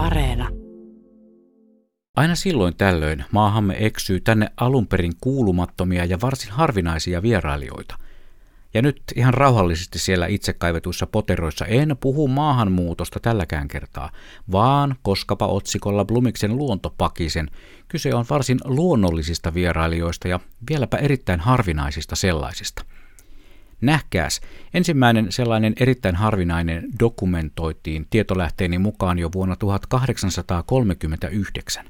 Areena. Aina silloin tällöin maahamme eksyy tänne alunperin kuulumattomia ja varsin harvinaisia vierailijoita. Ja nyt ihan rauhallisesti siellä itse kaivetuissa poteroissa en puhu maahanmuutosta tälläkään kertaa, vaan koskapa otsikolla Blumiksen luontopakisen, kyse on varsin luonnollisista vierailijoista ja vieläpä erittäin harvinaisista sellaisista – Nähkääs, ensimmäinen sellainen erittäin harvinainen dokumentoitiin tietolähteeni mukaan jo vuonna 1839.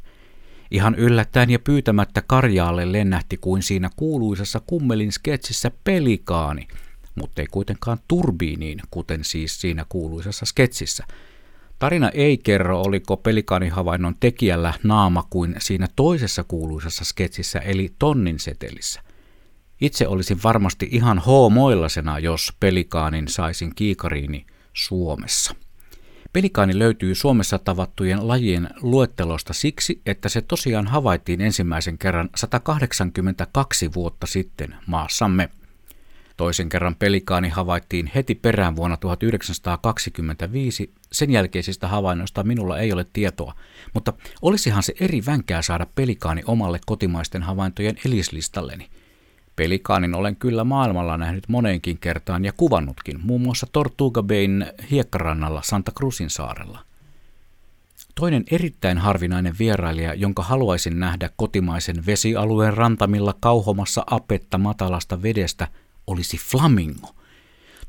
Ihan yllättäen ja pyytämättä Karjaalle lennähti kuin siinä kuuluisassa kummelin sketsissä pelikaani, mutta ei kuitenkaan turbiiniin, kuten siis siinä kuuluisassa sketsissä. Tarina ei kerro, oliko pelikaanihavainnon tekijällä naama kuin siinä toisessa kuuluisessa sketsissä, eli tonnin setelissä. Itse olisin varmasti ihan h-moillasena, jos pelikaanin saisin kiikariini Suomessa. Pelikaani löytyy Suomessa tavattujen lajien luettelosta siksi, että se tosiaan havaittiin ensimmäisen kerran 182 vuotta sitten maassamme. Toisen kerran pelikaani havaittiin heti perään vuonna 1925. Sen jälkeisistä havainnoista minulla ei ole tietoa, mutta olisihan se eri vänkää saada pelikaani omalle kotimaisten havaintojen elislistalleni – Pelikaanin olen kyllä maailmalla nähnyt moneenkin kertaan ja kuvannutkin, muun muassa Tortuga Bayn hiekkarannalla Santa Cruzin saarella. Toinen erittäin harvinainen vierailija, jonka haluaisin nähdä kotimaisen vesialueen rantamilla kauhomassa apetta matalasta vedestä, olisi flamingo.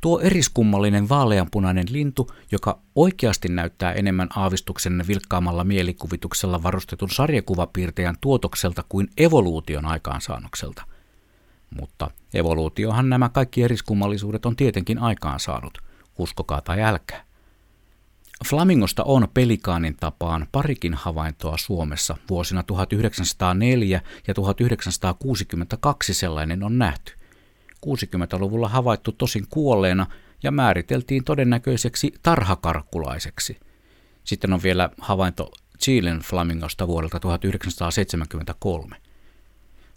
Tuo eriskummallinen vaaleanpunainen lintu, joka oikeasti näyttää enemmän aavistuksen vilkkaamalla mielikuvituksella varustetun sarjakuvapiirtejän tuotokselta kuin evoluution aikaansaannokselta – mutta evoluutiohan nämä kaikki eriskummallisuudet on tietenkin aikaan saanut, uskokaa tai älkää. Flamingosta on pelikaanin tapaan parikin havaintoa Suomessa. Vuosina 1904 ja 1962 sellainen on nähty. 60-luvulla havaittu tosin kuolleena ja määriteltiin todennäköiseksi tarhakarkkulaiseksi. Sitten on vielä havainto Chilen flamingosta vuodelta 1973.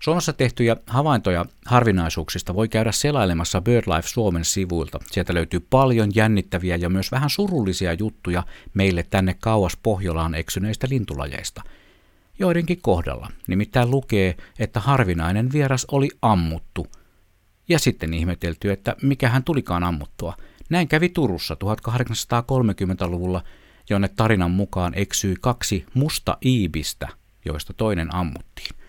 Suomessa tehtyjä havaintoja harvinaisuuksista voi käydä selailemassa BirdLife Suomen sivuilta. Sieltä löytyy paljon jännittäviä ja myös vähän surullisia juttuja meille tänne kauas Pohjolaan eksyneistä lintulajeista. Joidenkin kohdalla nimittäin lukee, että harvinainen vieras oli ammuttu. Ja sitten ihmetelty, että mikä hän tulikaan ammuttua. Näin kävi Turussa 1830-luvulla, jonne tarinan mukaan eksyi kaksi musta iibistä, joista toinen ammuttiin.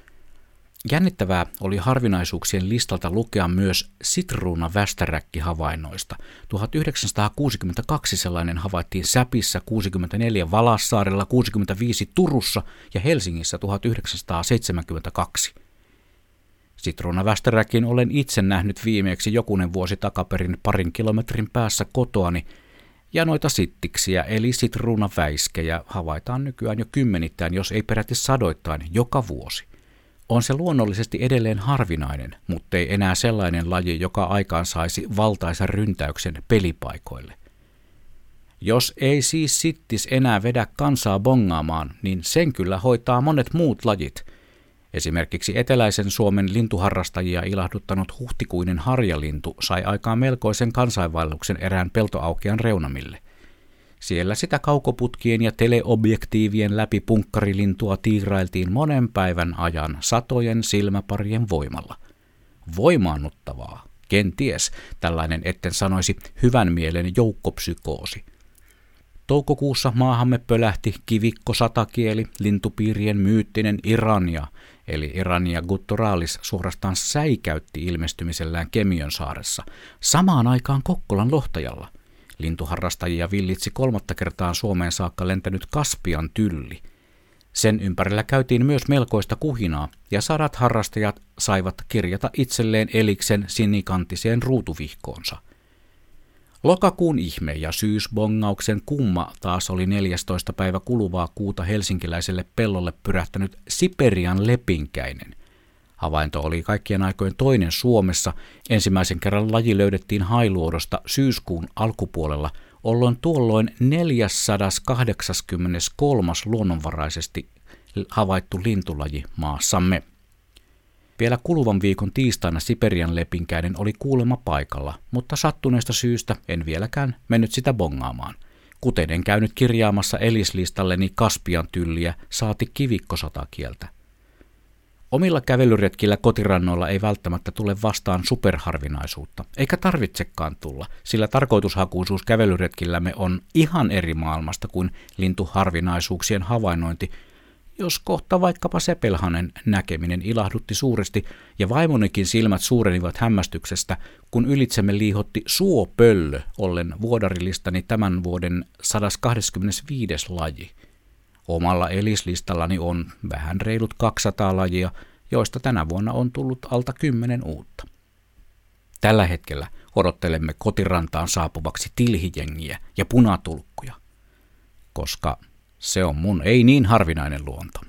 Jännittävää oli harvinaisuuksien listalta lukea myös sitruuna västäräkki-havainnoista. 1962 sellainen havaittiin Säpissä, 64 Valassaarella, 65 Turussa ja Helsingissä 1972. Sitruuna västäräkin olen itse nähnyt viimeksi jokunen vuosi takaperin parin kilometrin päässä kotoani, ja noita sittiksiä eli sitruunaväiskejä havaitaan nykyään jo kymmenittäin, jos ei peräti sadoittain, joka vuosi. On se luonnollisesti edelleen harvinainen, mutta ei enää sellainen laji, joka aikaan saisi valtaisen ryntäyksen pelipaikoille. Jos ei siis sittis enää vedä kansaa bongaamaan, niin sen kyllä hoitaa monet muut lajit. Esimerkiksi eteläisen Suomen lintuharrastajia ilahduttanut huhtikuinen harjalintu sai aikaan melkoisen kansainvaelluksen erään peltoaukean reunamille. Siellä sitä kaukoputkien ja teleobjektiivien läpi punkkarilintua tiirailtiin monen päivän ajan satojen silmäparien voimalla. Voimaannuttavaa, kenties tällainen etten sanoisi hyvän mielen joukkopsykoosi. Toukokuussa maahamme pölähti kivikko satakieli, lintupiirien myyttinen Irania, eli Irania gutturalis suorastaan säikäytti ilmestymisellään Kemion saaressa, samaan aikaan Kokkolan lohtajalla. Lintuharrastajia villitsi kolmatta kertaa Suomeen saakka lentänyt Kaspian tylli. Sen ympärillä käytiin myös melkoista kuhinaa, ja sadat harrastajat saivat kirjata itselleen eliksen sinikantiseen ruutuvihkoonsa. Lokakuun ihme ja syysbongauksen kumma taas oli 14. päivä kuluvaa kuuta helsinkiläiselle pellolle pyrähtänyt Siperian lepinkäinen – Havainto oli kaikkien aikojen toinen Suomessa. Ensimmäisen kerran laji löydettiin hailuodosta syyskuun alkupuolella, olloin tuolloin 483. luonnonvaraisesti havaittu lintulaji maassamme. Vielä kuluvan viikon tiistaina Siperian lepinkäinen oli kuulema paikalla, mutta sattuneesta syystä en vieläkään mennyt sitä bongaamaan. kuten en käynyt kirjaamassa elislistalleni kaspian tylliä saati kivikkosotakieltä. Omilla kävelyretkillä kotirannoilla ei välttämättä tule vastaan superharvinaisuutta, eikä tarvitsekaan tulla, sillä tarkoitushakuisuus kävelyretkillämme on ihan eri maailmasta kuin lintuharvinaisuuksien havainnointi, jos kohta vaikkapa sepelhanen näkeminen ilahdutti suuresti ja vaimonikin silmät suurenivat hämmästyksestä, kun ylitsemme liihotti suopöllö ollen vuodarilistani tämän vuoden 125. laji. Omalla elislistallani on vähän reilut 200 lajia, joista tänä vuonna on tullut alta kymmenen uutta. Tällä hetkellä odottelemme kotirantaan saapuvaksi tilhijengiä ja punatulkkuja, koska se on mun ei niin harvinainen luonto.